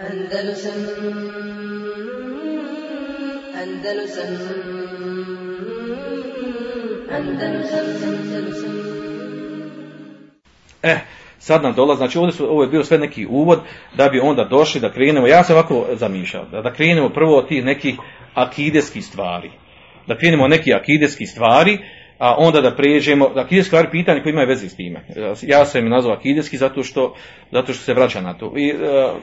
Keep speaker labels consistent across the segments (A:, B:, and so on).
A: Andalusam Andalusam Andalusam Andalusam
B: Eh, sad nam dolazi, znači ovdje su, ovo je bio sve neki uvod da bi onda došli da krenemo, ja sam ovako zamišljao, da, da krenemo prvo od tih nekih akideskih stvari. Da krenemo od nekih akideskih stvari, a onda da pređemo, akideske stvari pitanje koje imaju veze s time. Ja sam im nazvao akideski zato što, zato što se vraća na to. I e,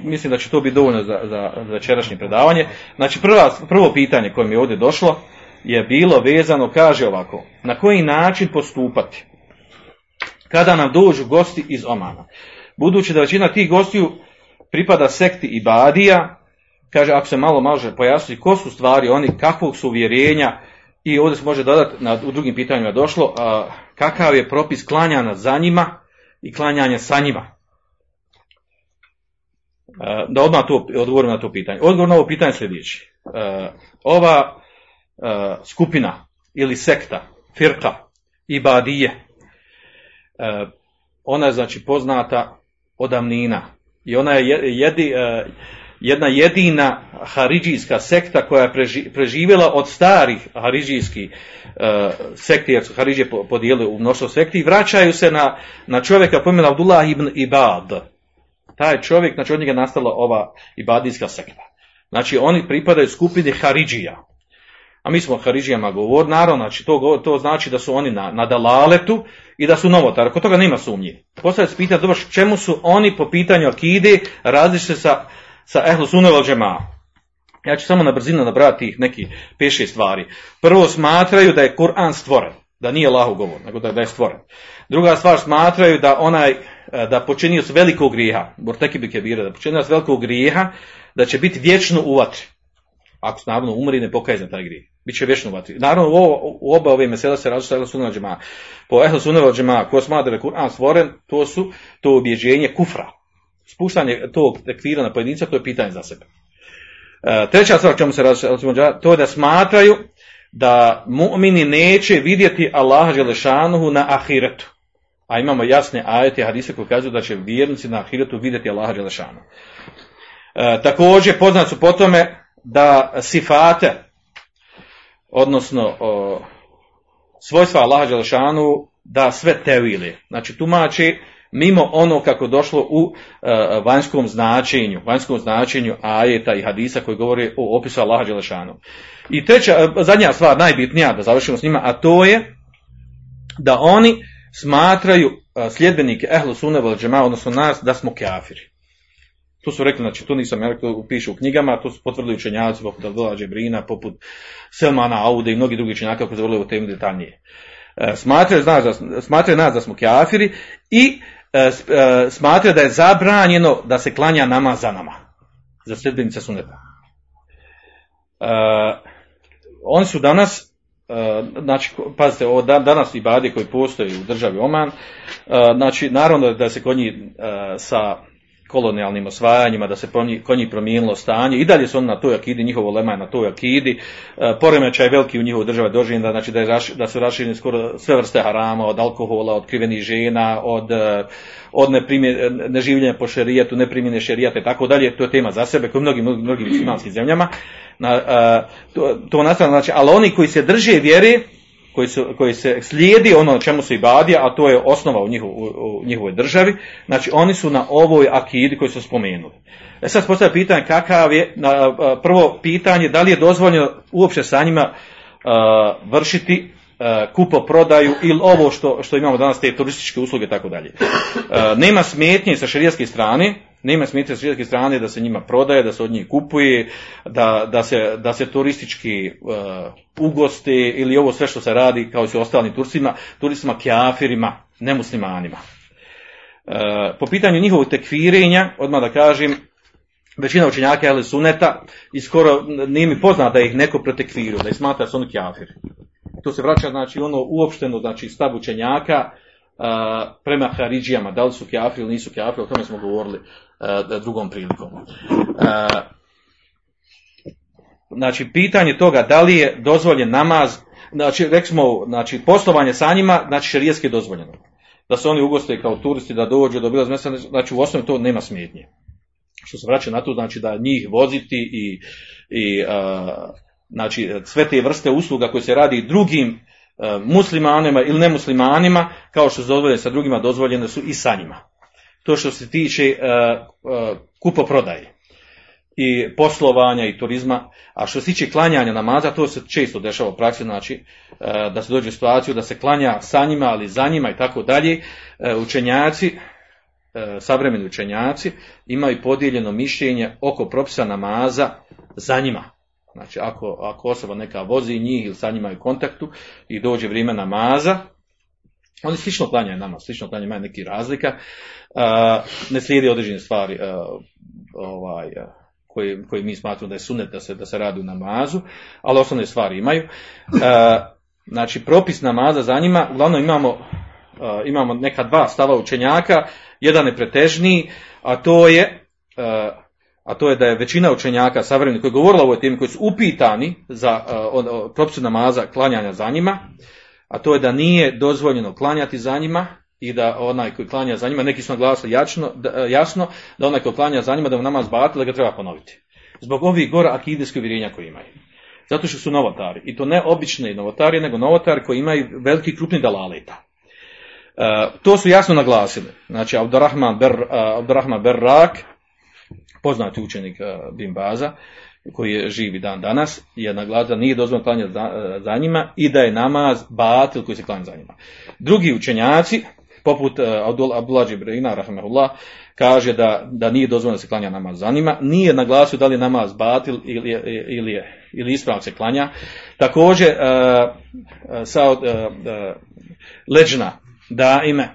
B: mislim da će to biti dovoljno za, za, za večerašnje predavanje. Znači prva, prvo pitanje koje mi je ovdje došlo je bilo vezano, kaže ovako, na koji način postupati kada nam dođu gosti iz Omana. Budući da većina tih gostiju pripada sekti i badija, kaže ako se malo može pojasniti ko su stvari oni, kakvog su uvjerenja i ovdje se može dodati, na, u drugim pitanjima došlo, a, kakav je propis klanjanja za njima i klanjanja sa njima. A, da odmah to, odgovorim na to pitanje. Odgovor na ovo pitanje je sljedeći. A, ova a, skupina ili sekta, firka i badije, E, ona je znači poznata od davnina i ona je jedi, e, jedna jedina haridžijska sekta koja je preži, preživjela od starih haridžijskih uh, sekti, jer su haridžije podijeli u mnoštvo sekti vraćaju se na, na čovjeka pomena Abdullah ibn Ibad. Taj čovjek, znači od njega je nastala ova ibadijska sekta. Znači oni pripadaju skupini haridžija. A mi smo o Haridžijama govorili, naravno, znači to, to znači da su oni na, na dalaletu i da su novotari. Kod toga nema sumnje. Postavlja se pitanje, dobro, čemu su oni po pitanju akide različite sa, sa ehlu suneval džema? Ja ću samo na brzinu nabrati tih neki peše stvari. Prvo smatraju da je Kur'an stvoren, da nije Allahu govor, nego da, je stvoren. Druga stvar smatraju da onaj, da počinio s velikog grijeha, Borteki bi kebira, da počinio s velikog grijeha, da će biti vječno u vatri. Ako se naravno umri ne pokaje za taj grijeh. Biće vječno u vatri. Naravno, u, u oba ove mesela se različite ehlu sunna. Po ehlu sunna džema, ko smatra da je Kur'an stvoren, to su to objeđenje kufra. Spuštanje tog tekvira na pojedinca, to je pitanje za sebe. E, treća stvar čemu se različite to je da smatraju da mu'mini neće vidjeti Allaha Želešanuhu na ahiretu. A imamo jasne ajete hadise koji kazuju da će vjernici na ahiretu vidjeti Allaha Želešanuhu. E, također poznat su po tome da sifate, odnosno o, svojstva Allaha Đelešanu, da sve tevili. Znači tumači mimo ono kako došlo u uh, vanjskom značenju, vanjskom značenju ajeta i hadisa koji govori o opisu Allaha Đelešanu. I treća, zadnja stvar, najbitnija, da završimo s njima, a to je da oni smatraju uh, sljedbenike ehlu sunne džema, odnosno nas, da smo kafiri. To su rekli, znači to nisam ja rekao, piše u knjigama, to su potvrdili učenjaci poput Abdullah Džebrina, poput Selmana Aude i mnogi drugi učenjaka koji su govorili o temi detaljnije. E, smatraju, znaš, da, smatraju nas da smo kafiri i e, e, smatraju da je zabranjeno da se klanja nama za nama. Za sljedbenice suneta. E, oni su danas znači, pazite, ovo danas i badi koji postoji u državi Oman, znači, naravno da se kod njih sa kolonijalnim osvajanjima, da se kod njih promijenilo stanje. I dalje su oni na toj akidi, njihovo lema je na toj akidi. E, poremećaj veliki u njihovoj državi doživljen, da, znači da, je, da su rašireni skoro sve vrste harama, od alkohola, od krivenih žena, od, e, od neživljenja po šerijetu, neprimjene šerijate i tako dalje. To je tema za sebe, kao u mnogim, mnogim, muslimanskim zemljama. Na, a, to, to nastavno, znači, ali oni koji se drže vjeri, koji, su, koji se slijedi ono čemu se i badija, a to je osnova u, njihov, u, u njihovoj državi, znači oni su na ovoj akidi koji su spomenuli. E sad postavlja pitanje kakav je, na, prvo pitanje, da li je dozvoljeno uopće sa njima a, vršiti kupo prodaju ili ovo što, što imamo danas te turističke usluge i tako dalje. Nema smetnje sa šerijaske strane, nema smetnje sa šerijaske strane da se njima prodaje, da se od njih kupuje, da, da, se, da se turistički uh, ugoste ili ovo sve što se radi kao i su ostalim turistima, turistima kjafirima, nemuslimanima. Uh, po pitanju njihovog tekfirenja, odmah da kažem, većina učenjaka je suneta i skoro nije mi poznat da ih neko protekviru, da ih smatra da su oni kjafiri to se vraća znači ono uopšteno znači stav učenjaka prema Haridžijama, da li su kjafri ili nisu kjafri, o tome smo govorili drugom prilikom. Znači pitanje toga da li je dozvoljen namaz, znači rekli smo, znači poslovanje sa njima, znači šerijetski je dozvoljeno. Da se oni ugoste kao turisti, da dođu do bilaz mjesta, znači u osnovi to nema smetnje. što se vraća na to, znači da njih voziti i, i a, znači sve te vrste usluga koje se radi drugim muslimanima ili nemuslimanima, kao što se dozvoljene sa drugima, dozvoljene su i sa njima. To što se tiče kupoprodaje i poslovanja i turizma, a što se tiče klanjanja namaza, to se često dešava u praksi, znači da se dođe u situaciju da se klanja sa njima, ali za njima i tako dalje, učenjaci E, savremeni učenjaci imaju podijeljeno mišljenje oko propisa namaza za njima. Znači, ako, ako osoba neka vozi njih ili sa njima u kontaktu i dođe vrijeme namaza, oni slično klanjaju nama, slično klanjaju, imaju neki razlika, ne slijedi određene stvari ovaj, koje, koje mi smatramo da je sunet da se, da se radi u namazu, ali osnovne stvari imaju. Znači, propis namaza za njima, uglavnom imamo imamo neka dva stava učenjaka, jedan je pretežniji, a to je a to je da je većina učenjaka savremenih koji je govorila o ovoj temi, koji su upitani za uh, propisu namaza klanjanja za njima, a to je da nije dozvoljeno klanjati za njima i da onaj koji klanja za njima, neki su naglasili jasno, da, jasno, da onaj koji klanja za njima da mu namaz batil, da ga treba ponoviti. Zbog ovih gora akideskih uvjerenja koji imaju. Zato što su novotari. I to ne obični novotari, nego novotari koji imaju veliki krupni dalaleta. Uh, to su jasno naglasili. Znači, Abdurrahman, Ber, Abdurrahman Berrak, poznati učenik uh, Bin Baza, koji je živi dan danas, je naglasio da nije dozvoljeno klanjati za, za, njima i da je namaz batil koji se klanja za njima. Drugi učenjaci, poput uh, Abdullah Džibrina, rahmehullah, kaže da, da nije dozvoljeno da se klanja namaz za njima, nije naglasio da li je namaz batil ili, ili, je, ili ispravno se klanja. Također, uh, sa, uh, leđna, da ime,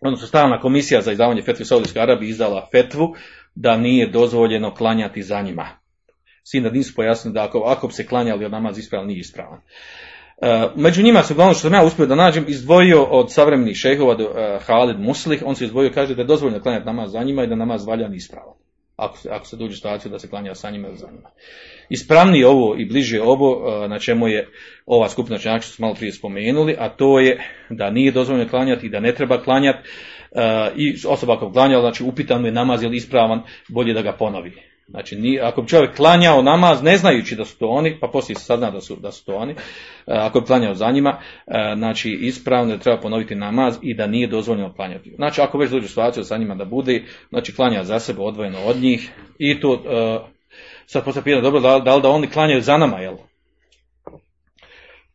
B: odnosno stalna komisija za izdavanje fetve u Saudijskoj Arabiji izdala fetvu da nije dozvoljeno klanjati za njima. Sin da nisu pojasnili da ako, ako bi se klanjali od namaz ispravan, nije ispravan. Uh, među njima se uglavnom što sam ja uspio da nađem izdvojio od savremenih šehova do, uh, Halid Muslih, on se izdvojio kaže da je dozvoljeno klanjati namaz za njima i da namaz valjan ispravan. Ako, ako se dođe situaciju da se klanja sa njima ili za njima ispravnije ovo i bliže ovo na čemu je ova skupina činjaka što smo malo prije spomenuli, a to je da nije dozvoljeno klanjati i da ne treba klanjati i osoba ako klanja, znači upitan je namaz ili ispravan, bolje da ga ponovi. Znači, ni, ako bi čovjek klanjao namaz ne znajući da su to oni, pa poslije se sazna da su, da su to oni, ako bi klanjao za njima, znači ispravno je treba ponoviti namaz i da nije dozvoljeno klanjati. Znači, ako već dođe situaciju sa njima da bude, znači klanja za sebe odvojeno od njih i to sad pitanje, dobro, da, da li da oni klanjaju za nama, jel?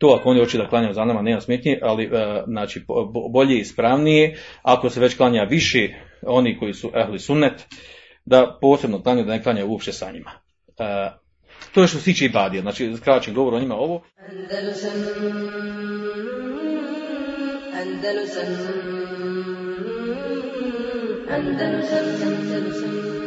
B: To ako oni hoće da klanjaju za nama, nema smetnje, ali e, znači, bolje i ispravnije, ako se već klanja više oni koji su ehli sunnet, da posebno klanjaju, da ne klanjaju uopće sa njima. E, to je što se tiče ibadija, znači kraćem govor o njima ovo. Andalusam, Andalusam, Andalusam, Andalusam,